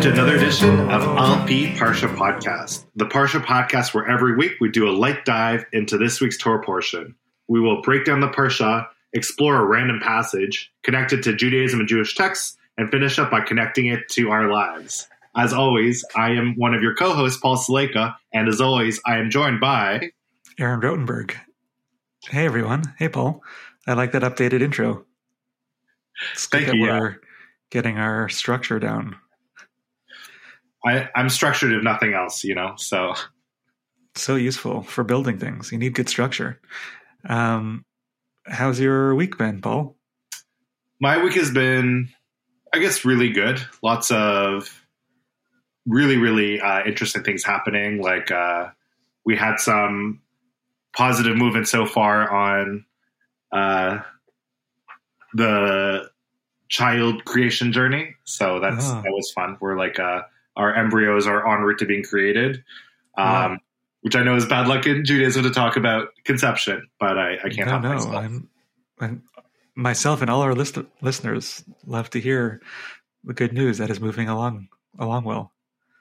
welcome to another edition of LP Parsha Podcast, the Parsha podcast where every week we do a light dive into this week's Torah portion. We will break down the Parsha, explore a random passage, connect it to Judaism and Jewish texts, and finish up by connecting it to our lives. As always, I am one of your co-hosts, Paul Saleka, and as always, I am joined by Aaron Rotenberg. Hey everyone. Hey Paul. I like that updated intro. It's good Thank that you, we're getting our structure down. I, I'm structured if nothing else, you know. So So useful for building things. You need good structure. Um, how's your week been, Paul? my week has been, I guess, really good. Lots of really, really uh, interesting things happening. Like uh, we had some positive movement so far on uh, the child creation journey. So that's Ah. that was fun. We're like uh, our embryos are en route to being created. Um, Wow. Which I know is bad luck in Judaism to talk about conception, but I, I can't no, help no. myself. I'm, I'm myself and all our list- listeners love to hear the good news that is moving along along well.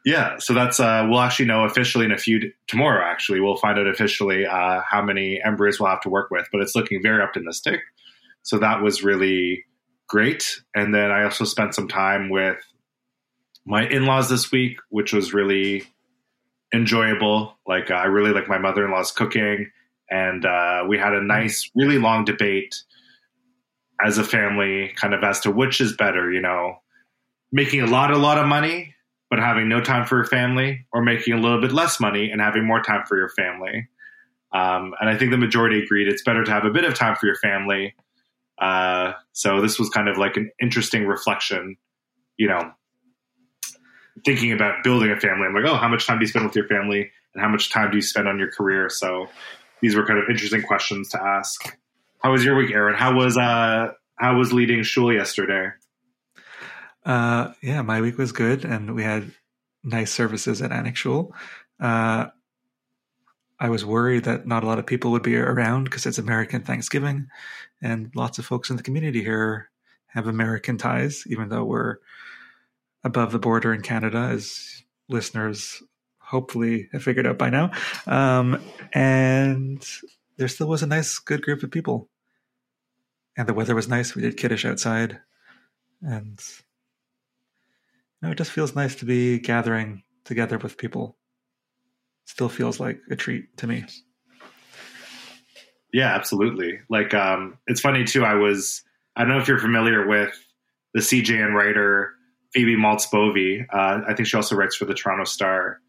Yeah, so that's uh, we'll actually know officially in a few tomorrow. Actually, we'll find out officially uh, how many embryos we'll have to work with, but it's looking very optimistic. So that was really great. And then I also spent some time with my in-laws this week, which was really enjoyable. Like uh, I really like my mother-in-law's cooking, and uh, we had a nice, really long debate as a family, kind of as to which is better. You know, making a lot, a lot of money but having no time for your family, or making a little bit less money and having more time for your family. Um, and I think the majority agreed it's better to have a bit of time for your family. Uh, so this was kind of like an interesting reflection, you know, thinking about building a family. I'm like, oh, how much time do you spend with your family, and how much time do you spend on your career? So these were kind of interesting questions to ask. How was your week, Aaron? How was uh, how was leading shul yesterday? Uh, yeah, my week was good, and we had nice services at Anik Shul. Uh, I was worried that not a lot of people would be around because it's American Thanksgiving, and lots of folks in the community here have American ties, even though we're above the border in Canada, as listeners hopefully have figured out by now. Um, and there still was a nice, good group of people, and the weather was nice. We did kiddush outside, and no, it just feels nice to be gathering together with people. Still feels like a treat to me. Yeah, absolutely. Like, um, it's funny too. I was, I don't know if you're familiar with the CJN writer Phoebe Maltz Bovy. Uh, I think she also writes for the Toronto Star.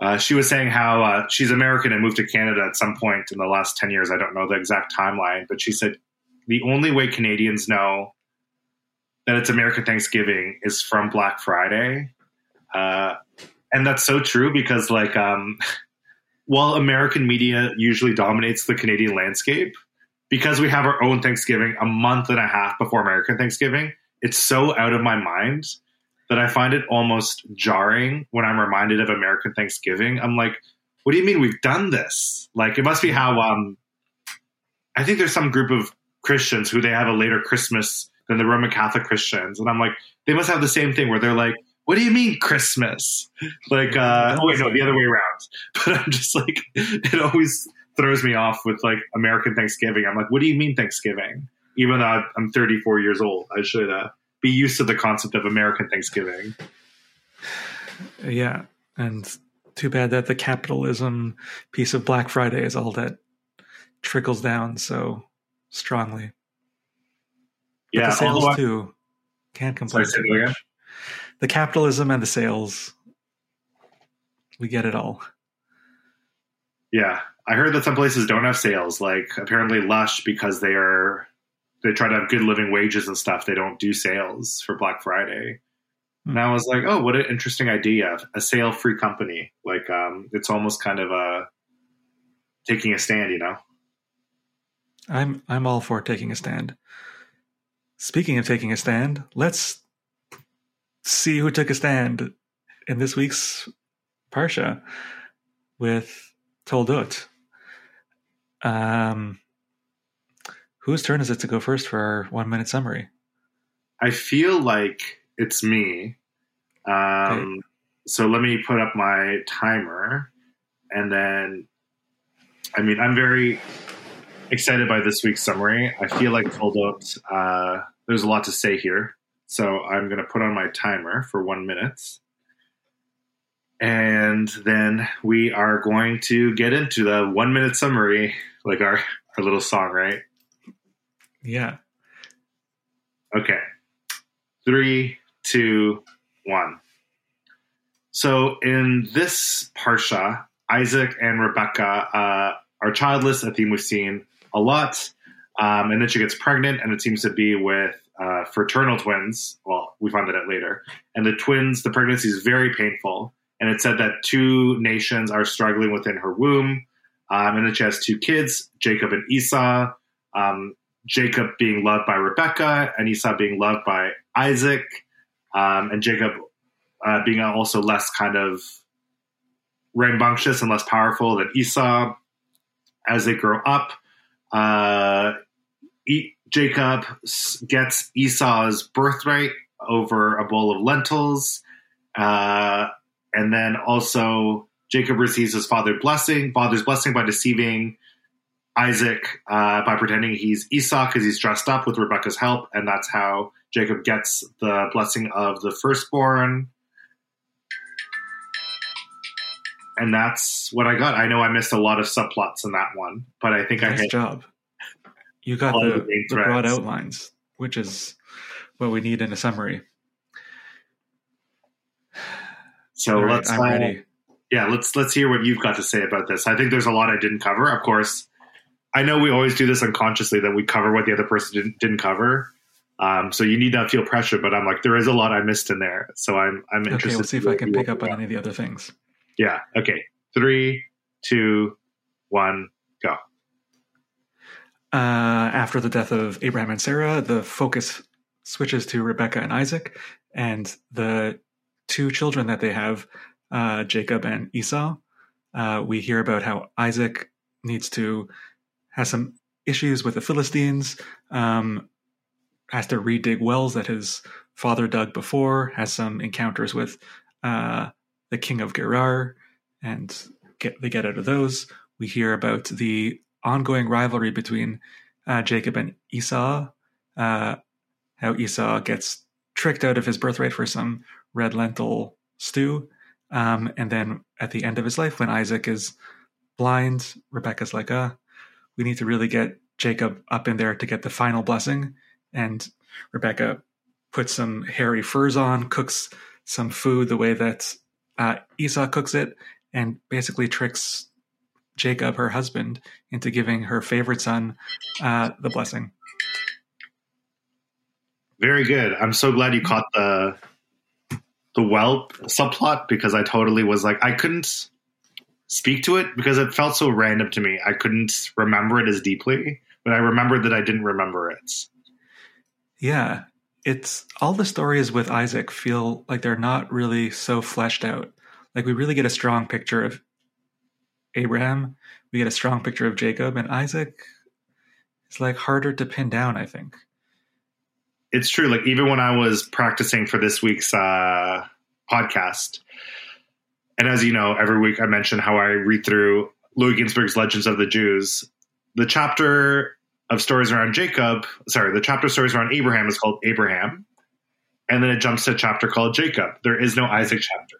Uh, she was saying how uh, she's American and moved to Canada at some point in the last 10 years. I don't know the exact timeline, but she said the only way Canadians know that it's American Thanksgiving is from Black Friday. Uh, and that's so true because, like, um, while American media usually dominates the Canadian landscape, because we have our own Thanksgiving a month and a half before American Thanksgiving, it's so out of my mind that I find it almost jarring when I'm reminded of American Thanksgiving. I'm like, what do you mean we've done this? Like, it must be how, um, I think there's some group of Christians who they have a later Christmas than the Roman Catholic Christians. And I'm like, they must have the same thing where they're like, what do you mean Christmas? Like, uh, oh wait, no, the other way around. But I'm just like, it always throws me off with like American Thanksgiving. I'm like, what do you mean Thanksgiving? Even though I'm 34 years old, I should uh, be used to the concept of American Thanksgiving. Yeah, and too bad that the capitalism piece of Black Friday is all that trickles down so strongly. But Yeah, the sales I- too. Can't complain Sorry. The capitalism and the sales, we get it all. Yeah, I heard that some places don't have sales. Like apparently Lush, because they are they try to have good living wages and stuff. They don't do sales for Black Friday. And I was like, oh, what an interesting idea! A sale-free company. Like, um, it's almost kind of a taking a stand, you know? I'm I'm all for taking a stand. Speaking of taking a stand, let's see who took a stand in this week's Parsha with Toldot. Um, whose turn is it to go first for our one minute summary? I feel like it's me. Um, So let me put up my timer, and then, I mean, I'm very excited by this week's summary. I feel like filled out. Uh, there's a lot to say here, so I'm going to put on my timer for one minute, and then we are going to get into the one minute summary, like our our little song, right? Yeah. Okay. Three, two, one. So in this parsha, Isaac and Rebecca uh, are childless, a theme we've seen a lot. Um, and then she gets pregnant, and it seems to be with uh, fraternal twins. Well, we find that out later. And the twins, the pregnancy is very painful. And it said that two nations are struggling within her womb. Um, and then she has two kids, Jacob and Esau. Um, Jacob being loved by Rebecca, and Esau being loved by Isaac, um, and Jacob uh, being also less kind of rambunctious and less powerful than Esau. As they grow up, uh, e- Jacob gets Esau's birthright over a bowl of lentils, uh, and then also Jacob receives his father's blessing, father's blessing by deceiving Isaac uh, by pretending he's Esau because he's dressed up with Rebecca's help, and that's how Jacob gets the blessing of the firstborn. And that's what I got. I know I missed a lot of subplots in that one, but I think I Nice hit job. You got the, the the broad outlines, which is what we need in a summary. so. All right, let's I'm uh, ready. yeah let's let's hear what you've got to say about this i think there's a lot i didn't cover of course i know we always do this unconsciously that we cover what the other person didn't, didn't cover um, so you need not feel pressure but i'm like there is a lot i missed in there so i'm i'm interested Okay, we'll see if I can pick up on any of the other things. yeah okay three two one go Uh, after the death of Abraham and Sarah, the focus switches to Rebecca and Isaac, and the two children that they have, uh, Jacob and Esau. Uh, we hear about how Isaac needs to has some issues with the Philistines, um, has to redig wells that his father dug before, has some encounters with uh, the king of Gerar, and get they get out of those. We hear about the ongoing rivalry between uh, Jacob and Esau, uh, how Esau gets tricked out of his birthright for some red lentil stew. Um, and then at the end of his life, when Isaac is blind, Rebecca's like, uh, we need to really get Jacob up in there to get the final blessing. And Rebecca puts some hairy furs on, cooks some food the way that uh, Esau cooks it, and basically tricks Jacob, her husband, into giving her favorite son uh, the blessing. very good i'm so glad you caught the the well subplot because i totally was like i couldn't speak to it because it felt so random to me i couldn't remember it as deeply but i remembered that i didn't remember it Yeah, it's all the stories with Isaac feel like they're not really so fleshed out. Like we really get a strong picture of Abraham, we get a strong picture of Jacob, and Isaac is like harder to pin down. I think. it's true. Like even when I was practicing for this week's uh, podcast, and as you know, every week I mention how I read through Louis Ginzberg's Legends of the Jews. The chapter of stories around Jacob, sorry, the chapter of stories around Abraham is called Abraham, and then it jumps to a chapter called Jacob. There is no Isaac chapter.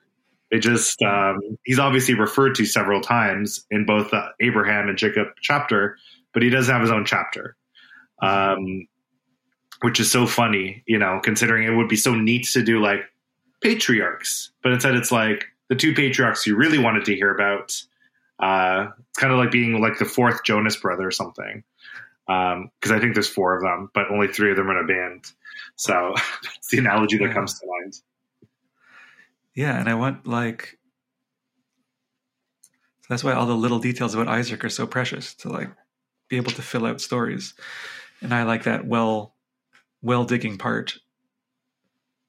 It just um, he's obviously referred to several times in both the Abraham and Jacob chapter, but he doesn't have his own chapter. Um, which is so funny, you know, considering it would be so neat to do like patriarchs, but instead it's like the two patriarchs you really wanted to hear about. Uh, it's kind of like being like the fourth Jonas brother or something, because I think there's four of them, but only three of them are in a band. So that's the analogy that Yeah. comes to mind. Yeah, and I want like so that's why all the little details about Isaac are so precious to like be able to fill out stories. And I like that well well digging part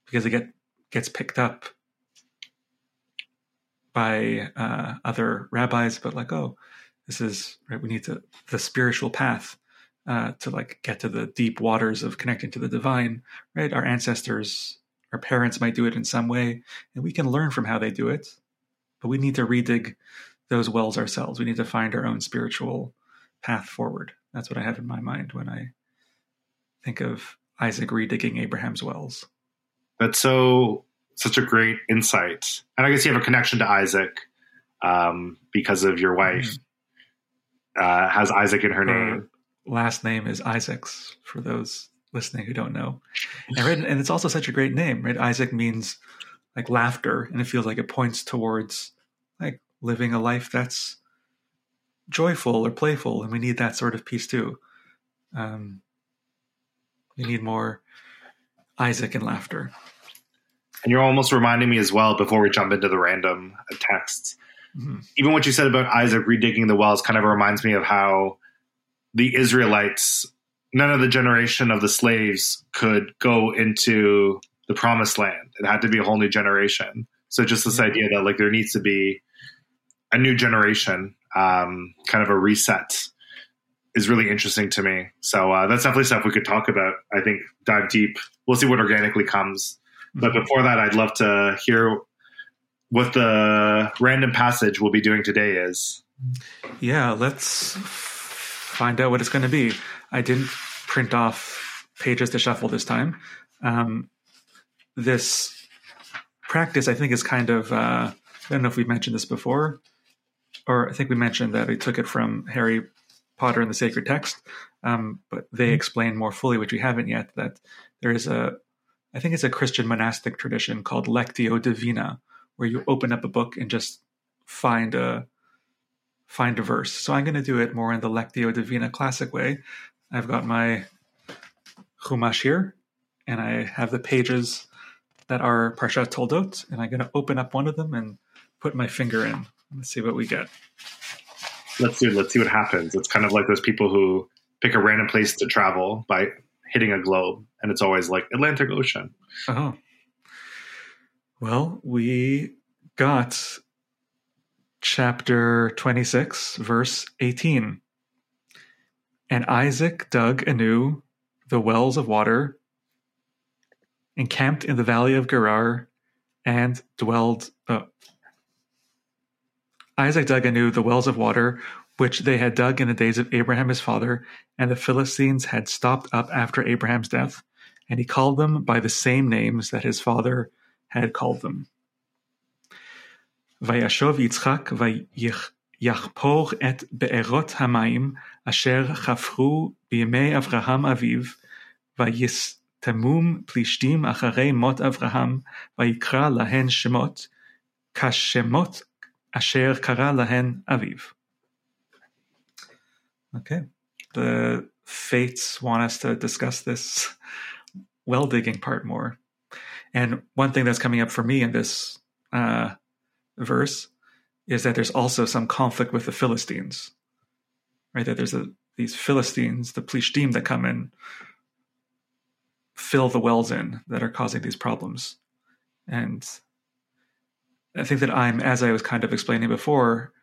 because it get gets picked up by uh, other rabbis, but like, oh, this is right. We need to the spiritual path uh, to like get to the deep waters of connecting to the divine. Right, our ancestors our parents might do it in some way, and we can learn from how they do it. But we need to redig those wells ourselves. We need to find our own spiritual path forward. That's what I have in my mind when I think of Isaac redigging Abraham's wells. That's so such a great insight, and I guess you have a connection to Isaac um, because of your wife. Mm-hmm. Uh, has Isaac in her, her name. Last name is Isaacs for those listening who don't know. And, right, and it's also such a great name, right? Isaac means like laughter, and it feels like it points towards like living a life that's joyful or playful, and we need that sort of piece too. Um, we need more Isaac and laughter. And you're almost reminding me as well before we jump into the random texts. Mm-hmm. Even what you said about Isaac redigging the wells kind of reminds me of how the Israelites, none of the generation of the slaves could go into the promised land. It had to be a whole new generation. So just this idea that like there needs to be a new generation, um, kind of a reset is really interesting to me. So uh, that's definitely stuff we could talk about. I think dive deep. We'll see what organically comes. But before that, I'd love to hear what the random passage we'll be doing today is. Yeah, let's find out what it's going to be. I didn't print off pages to shuffle this time. Um, this practice, I think, is kind of, uh, I don't know if we've mentioned this before, or I think we mentioned that we took it from Harry Potter and the Sacred Text, um, but they explain more fully, which we haven't yet, that there is a, I think it's a Christian monastic tradition called Lectio Divina, where you open up a book and just find a find a verse. So I'm going to do it more in the Lectio Divina classic way. I've got my Chumash here, and I have the pages that are Parshat Toldot, and I'm going to open up one of them and put my finger in. Let's see what we get. Let's do. Let's see what happens. It's kind of like those people who pick a random place to travel by hitting a globe, and it's always like Atlantic Ocean. Oh. Well, we got chapter 26, verse 18. And Isaac dug anew the wells of water, encamped in the valley of Gerar, and dwelled. Uh, Isaac dug anew the wells of water which they had dug in the days of Abraham his father, and the Philistines had stopped up after Abraham's death, and he called them by the same names that his father had called them. וישוב יצחק ויחפור את בארות המים אשר חפרו בימי אברהם אביו, ויסתמום פלישתים אחרי מות אברהם, ויקרא להן שמות, כשמות אשר קרא להן אביו. Okay. The fates want us to discuss this well digging part more. And one thing that's coming up for me in this uh, verse is that there's also some conflict with the Philistines, right? That there's a, these Philistines, the Plishtim that come in, fill the wells in that are causing these problems. And I think that I'm, as I was kind of explaining before,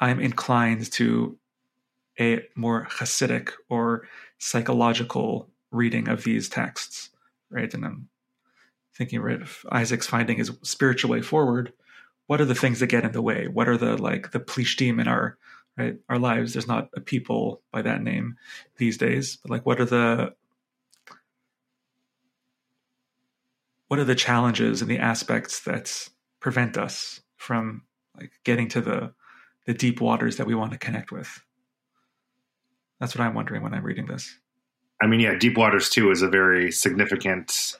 I'm inclined to a more Hasidic or psychological reading of these texts, right? And I'm thinking, right, if Isaac's finding his spiritual way forward, what are the things that get in the way? What are the like the plishtim in our right our lives? There's not a people by that name these days, but like what are the what are the challenges and the aspects that prevent us from like getting to the the deep waters that we want to connect with? That's what I'm wondering when I'm reading this. I mean, yeah, deep waters too is a very significant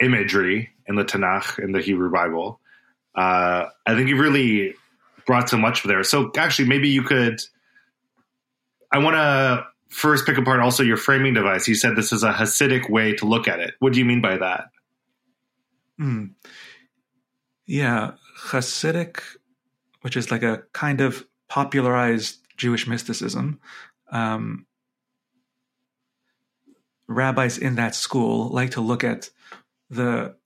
imagery in the Tanakh in the Hebrew Bible uh, I think you really brought so much there. So actually, maybe you could. I want to first pick apart also your framing device. You said this is a Hasidic way to look at it. What do you mean by that? Hmm. Yeah, Hasidic, which is like a kind of popularized Jewish mysticism. Um, rabbis in that school like to look at the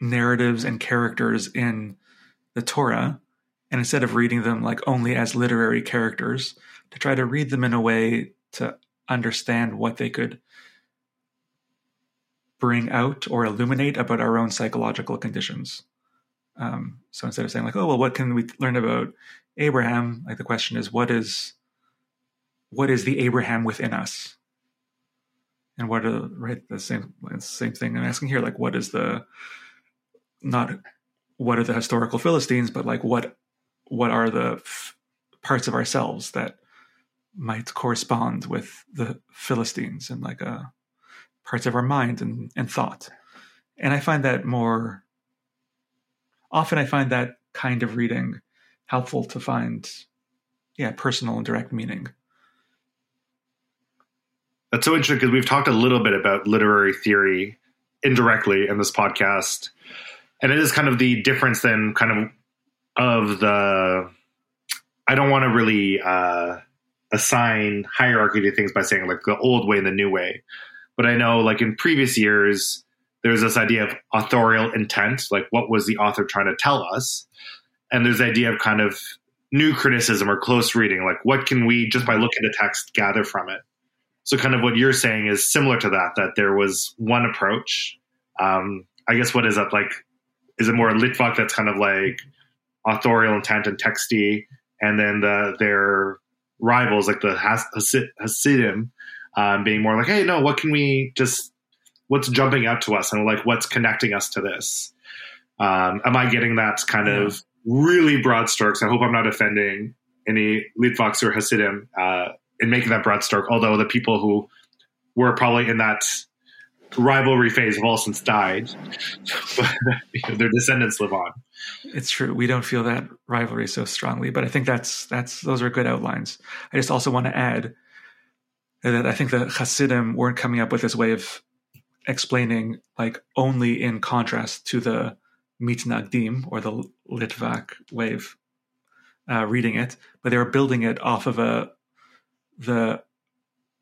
narratives and characters in the Torah, and instead of reading them like only as literary characters, to try to read them in a way to understand what they could bring out or illuminate about our own psychological conditions. Um, so instead of saying like, oh well, what can we learn about Abraham? Like the question is, what is what is the Abraham within us? And what are right the same same thing I'm asking here, like what is the not what are the historical Philistines, but like what what are the f- parts of ourselves that might correspond with the Philistines and like uh, parts of our mind and, and thought. And I find that more often I find that kind of reading helpful to find yeah, personal and direct meaning. That's so interesting because we've talked a little bit about literary theory indirectly in this podcast. And it is kind of the difference then kind of of the I don't want to really uh assign hierarchy to things by saying like the old way and the new way. But I know like in previous years, there's this idea of authorial intent, like what was the author trying to tell us? And there's the idea of kind of new criticism or close reading, like what can we just by looking at the text gather from it? So kind of what you're saying is similar to that, that there was one approach. Um, I guess what is that like? Is it more litvak that's kind of like authorial intent and texty, and then the their rivals like the Hasidim um, being more like, hey, no, what can we just what's jumping out to us and like what's connecting us to this? Um, am I getting that kind yeah. of really broad strokes? I hope I'm not offending any Litvaks or Hasidim uh, in making that broad stroke. Although the people who were probably in that rivalry phase have all since died, but their descendants live on. It's true. We don't feel that rivalry so strongly, but I think that's that's those are good outlines. I just also want to add that I think the Hasidim weren't coming up with this way of explaining like only in contrast to the mitnagdim or the Litvak wave uh, reading it, but they were building it off of a the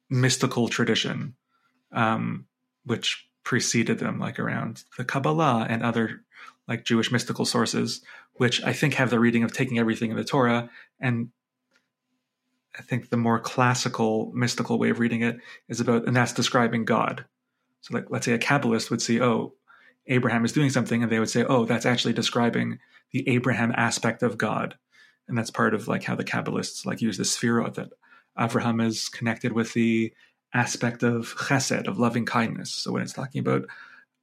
mystical tradition, um, which preceded them, like around the Kabbalah and other like Jewish mystical sources, which I think have the reading of taking everything in the Torah. And I think the more classical mystical way of reading it is about, and that's describing God. So, like, let's say a Kabbalist would see, oh, Abraham is doing something, and they would say, oh, that's actually describing the Abraham aspect of God. And that's part of like how the Kabbalists like use the sefirot that Abraham is connected with the aspect of chesed, of loving kindness. So when it's talking about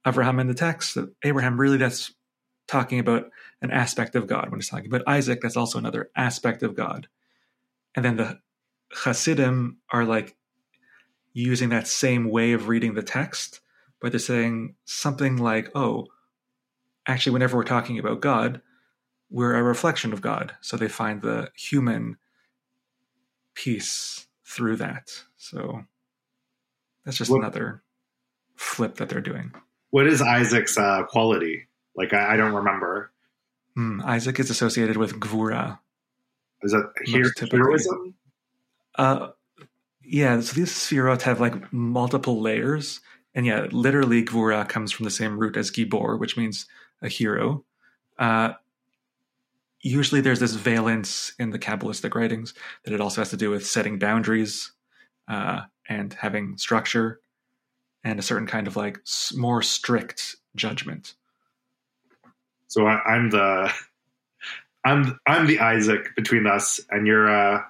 Abraham in the text, Abraham really that's talking about an aspect of God. When it's talking about Isaac, that's also another aspect of God. And then the Hasidim are like using that same way of reading the text, but they're saying something like, oh, actually, whenever we're talking about God, we're a reflection of God. So they find the human piece through that. So that's just what, another flip that they're doing. What is Isaac's uh, quality? Like I, I don't remember. Mm, Isaac is associated with Gvura. Is that here, heroism? Uh, yeah. So these sefirot have like multiple layers, and yeah, literally Gvura comes from the same root as Gibor, which means a hero. Uh, usually, there's this valence in the Kabbalistic writings that it also has to do with setting boundaries uh, and having structure and a certain kind of like more strict judgment. So I, am the I'm I'm the Isaac between us, and you're. uh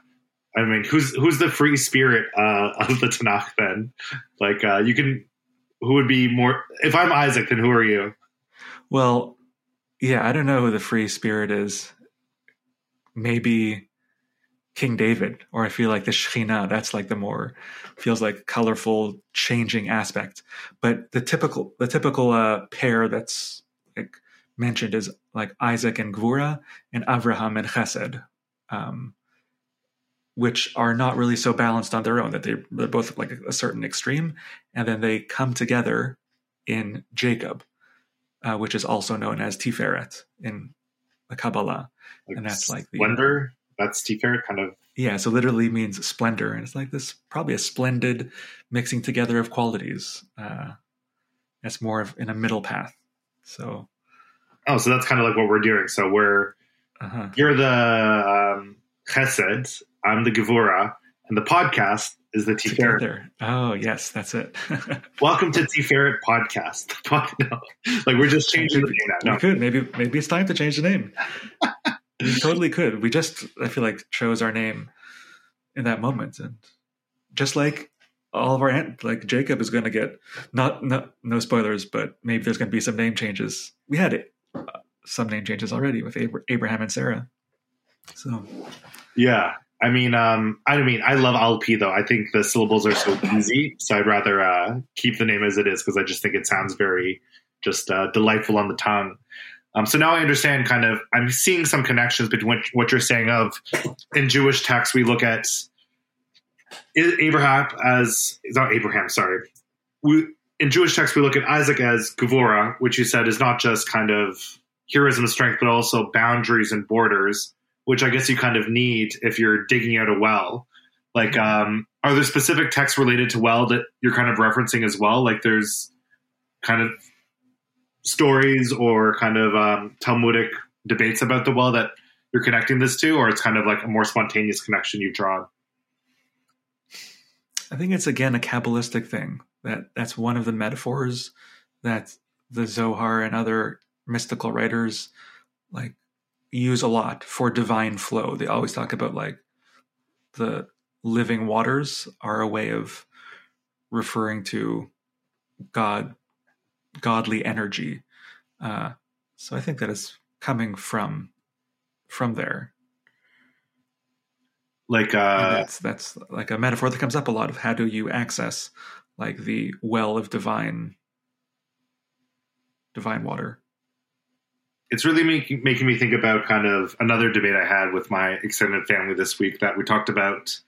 I mean, who's who's the free spirit uh, of the Tanakh? Then, like, uh, you can. Who would be more? If I'm Isaac, then who are you? Well, yeah, I don't know who the free spirit is. Maybe King David, or I feel like the Shekhinah. That's like the more feels like colorful, changing aspect. But the typical the typical uh, pair that's like mentioned is like Isaac and Gvura and Avraham and Chesed, um, which are not really so balanced on their own that they, they're both like a, a certain extreme, and then they come together in Jacob, uh, which is also known as Tiferet in the Kabbalah, like and that's like the splendor. That's Tiferet, kind of. Yeah, so literally means splendor, and it's like this probably a splendid mixing together of qualities. Uh, that's more of in a middle path. So Oh, so that's kind of like what we're doing. So we're uh-huh. you're the um, Chesed, I'm the Gevura, and the podcast is the Tiferet. Together. Oh yes, that's it. Welcome to Tiferet Podcast. no, like we're just changing the name now. we No. could maybe maybe it's time to change the name. we totally could. We just I feel like chose our name in that moment, and just like all of our ant, like Jacob is going to get not no no spoilers, but maybe there's going to be some name changes. We had uh, some name changes already with Abraham and Sarah. So Yeah. I mean, um, I mean, I love LP though. I think the syllables are so easy, so I'd rather uh, keep the name as it is because I just think it sounds very just uh, delightful on the tongue. Um, so now I understand kind of. I'm seeing some connections between what, what you're saying of in Jewish texts we look at Abraham as not Abraham. Sorry, we in Jewish texts we look at Isaac as Gevura, which you said is not just kind of heroism and strength, but also boundaries and borders which I guess you kind of need if you're digging out a well. Like, um, are there specific texts related to well that you're kind of referencing as well? Like, there's kind of stories or kind of um, Talmudic debates about the well that you're connecting this to, or it's kind of like a more spontaneous connection you've drawn. I think it's again a kabbalistic thing. That that's one of the metaphors that the Zohar and other mystical writers like use a lot for divine flow. They always talk about like the living waters are a way of referring to God, godly energy. Uh, so I think that is coming from from there. Like, uh, that's that's like a metaphor that comes up a lot of how do you access like the well of divine divine water. It's really making making me think about kind of another debate I had with my extended family this week that we talked about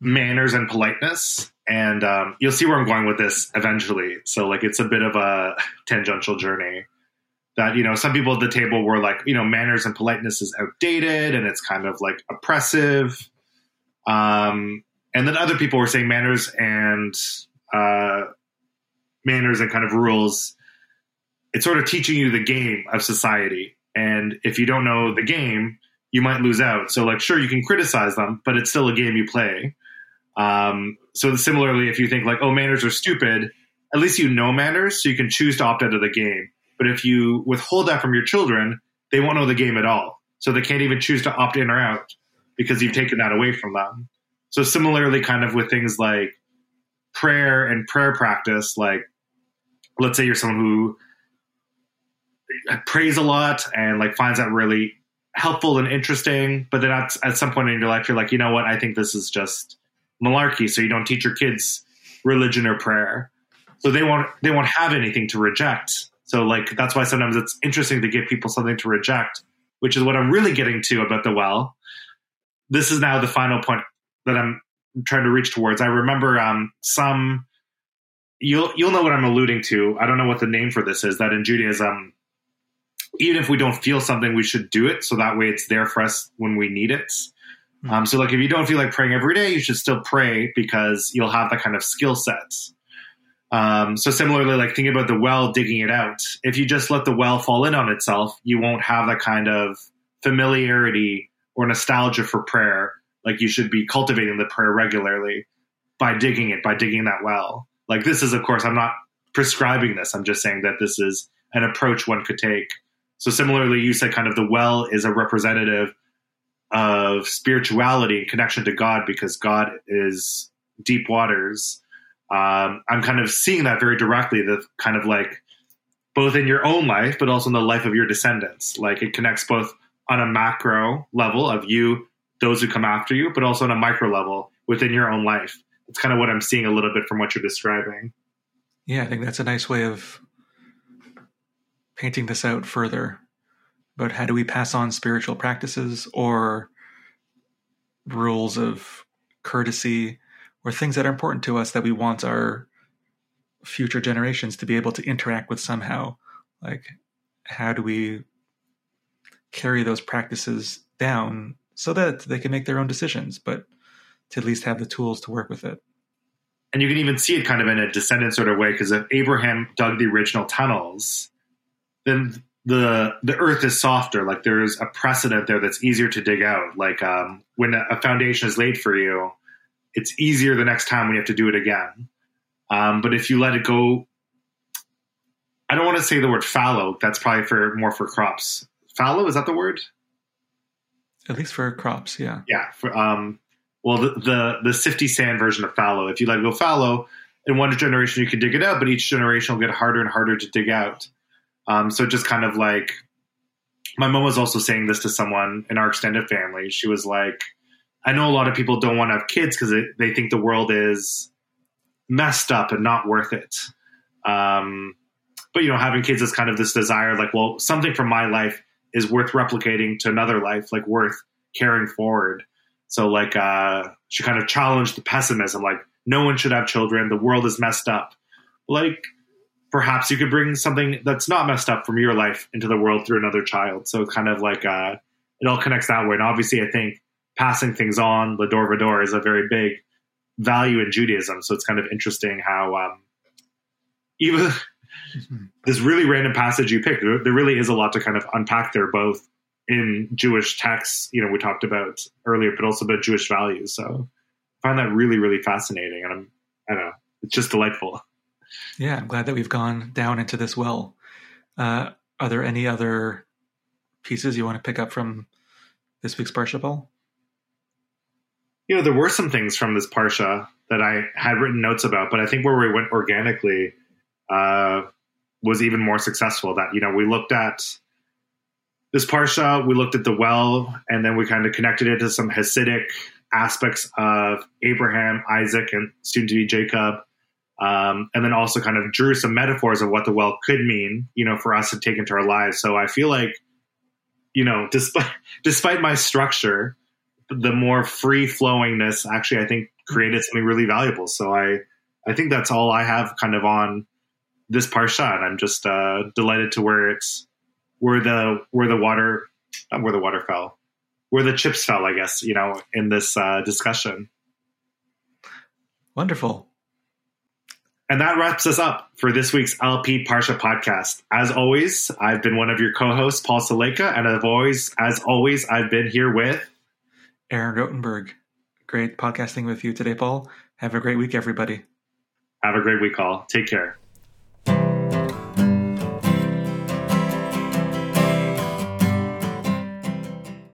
manners and politeness, and um, you'll see where I'm going with this eventually. So like it's a bit of a tangential journey. That you know, some people at the table were like, you know, manners and politeness is outdated and it's kind of like oppressive. Um, and then other people were saying manners and uh, manners and kind of rules it's sort of teaching you the game of society. And if you don't know the game, you might lose out. So, like, sure, you can criticize them, but it's still a game you play. Um, so, similarly, if you think like, oh, manners are stupid, at least you know manners, so you can choose to opt out of the game. But if you withhold that from your children, they won't know the game at all. So they can't even choose to opt in or out because you've taken that away from them. So similarly, kind of with things like prayer and prayer practice, like let's say you're someone who prays a lot and like finds that really helpful and interesting, but then at, at some point in your life, you're like, you know what? I think this is just malarkey. So you don't teach your kids religion or prayer. So they won't they won't have anything to reject. So like that's why sometimes it's interesting to give people something to reject, which is what I'm really getting to about the well. This is now the final point that I'm trying to reach towards. I remember um, some you'll you'll know what I'm alluding to. I don't know what the name for this is. That in Judaism, even if we don't feel something, we should do it so that way it's there for us when we need it. Hmm. Um, so like if you don't feel like praying every day, you should still pray because you'll have that kind of skill set. Um, so similarly, like thinking about the well, digging it out. If you just let the well fall in on itself, you won't have that kind of familiarity or nostalgia for prayer. Like you should be cultivating the prayer regularly by digging it, by digging that well. Like this is, of course, I'm not prescribing this. I'm just saying that this is an approach one could take. So similarly, you said kind of the well is a representative of spirituality and connection to God because God is deep waters. Um, I'm kind of seeing that very directly. That kind of like both in your own life, but also in the life of your descendants. Like it connects both on a macro level of you, those who come after you, but also on a micro level within your own life. It's kind of what I'm seeing a little bit from what you're describing. Yeah, I think that's a nice way of painting this out further. But how do we pass on spiritual practices or rules of courtesy or things that are important to us that we want our future generations to be able to interact with somehow? Like, how do we carry those practices down so that they can make their own decisions, but to at least have the tools to work with it? and you can even see it kind of in a descendant sort of way because if Abraham dug the original tunnels, then the the earth is softer. Like there's a precedent there that's easier to dig out. Like um, when a foundation is laid for you, it's easier the next time when you have to do it again. Um, but if you let it go, I don't want to say the word fallow. That's probably for more for crops. Fallow is that the word? At least for crops, yeah. Yeah. For, um, well, the, the the sifty sand version of fallow. If you let it go fallow, in one generation you can dig it out, but each generation will get harder and harder to dig out. Um, so just kind of like my mom was also saying this to someone in our extended family. She was like, I know a lot of people don't want to have kids because they think the world is messed up and not worth it. Um, but you know, having kids is kind of this desire, like, well, something from my life is worth replicating to another life, like worth carrying forward. So, like, uh, she kind of challenged the pessimism, like, no one should have children. The world is messed up. Like, perhaps you could bring something that's not messed up from your life into the world through another child. So, it's kind of like, uh, it all connects that way. And obviously, I think passing things on, Lador Vador, is a very big value in Judaism. So, it's kind of interesting how um, even this really random passage you picked, there really is a lot to kind of unpack there, both in Jewish texts, you know, we talked about earlier, but also about Jewish values. So I find that really, really fascinating. And I'm, I don't know, it's just delightful. Yeah, I'm glad that we've gone down into this well. Uh, are there any other pieces you want to pick up from this week's Parsha, Paul? You know, there were some things from this Parsha that I had written notes about, but I think where we went organically uh, was even more successful. That, you know, we looked at this parsha, we looked at the well, and then we kind of connected it to some Hasidic aspects of Abraham, Isaac, and soon to be Jacob. Um, and then also kind of drew some metaphors of what the well could mean, you know, for us to take into our lives. So I feel like, you know, despite despite my structure, the more free flowingness actually I think created something really valuable. So I I think that's all I have kind of on this parsha, and I'm just uh, delighted to where it's where the where the water not where the water fell where the chips fell i guess you know in this uh, discussion wonderful and that wraps us up for this week's lp parsha podcast. As always i've been one of your co-hosts paul saleka and as always as always i've been here with aaron rotenberg great podcasting with you today paul. Have a great week everybody. Have a great week all. Take care